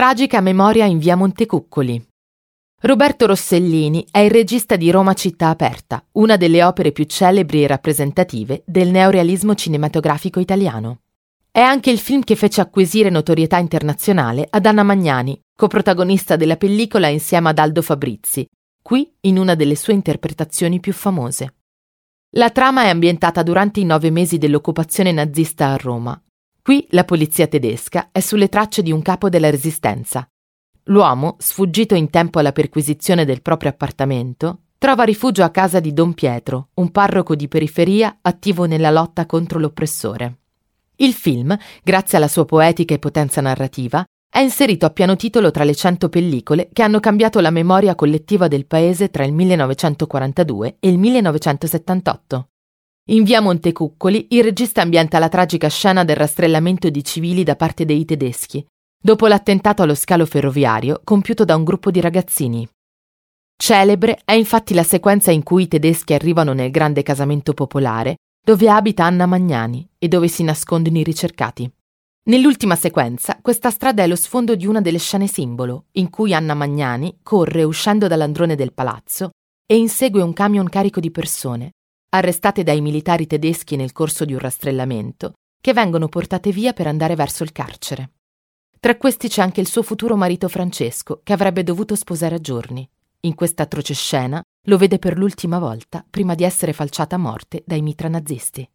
Tragica memoria in via Montecuccoli. Roberto Rossellini è il regista di Roma città aperta, una delle opere più celebri e rappresentative del neorealismo cinematografico italiano. È anche il film che fece acquisire notorietà internazionale ad Anna Magnani, coprotagonista della pellicola insieme ad Aldo Fabrizi, qui in una delle sue interpretazioni più famose. La trama è ambientata durante i nove mesi dell'occupazione nazista a Roma. Qui la polizia tedesca è sulle tracce di un capo della resistenza, L'uomo, sfuggito in tempo alla perquisizione del proprio appartamento, trova rifugio a casa di Don Pietro, un parroco di periferia attivo nella lotta contro l'oppressore. Il film, grazie alla sua poetica e potenza narrativa, è inserito a piano titolo tra le cento pellicole che hanno cambiato la memoria collettiva del paese tra il 1942 e il 1978. In via Montecuccoli il regista ambienta la tragica scena del rastrellamento di civili da parte dei tedeschi, dopo l'attentato allo scalo ferroviario compiuto da un gruppo di ragazzini. Celebre è infatti la sequenza in cui i tedeschi arrivano nel grande casamento popolare, dove abita Anna Magnani e dove si nascondono i ricercati. Nell'ultima sequenza, questa strada è lo sfondo di una delle scene simbolo, in cui Anna Magnani corre uscendo dall'androne del palazzo e insegue un camion carico di persone, arrestate dai militari tedeschi nel corso di un rastrellamento, che vengono portate via per andare verso il carcere. Tra questi c'è anche il suo futuro marito Francesco, che avrebbe dovuto sposare a giorni. In questa atroce scena lo vede per l'ultima volta prima di essere falciata a morte dai mitra nazisti.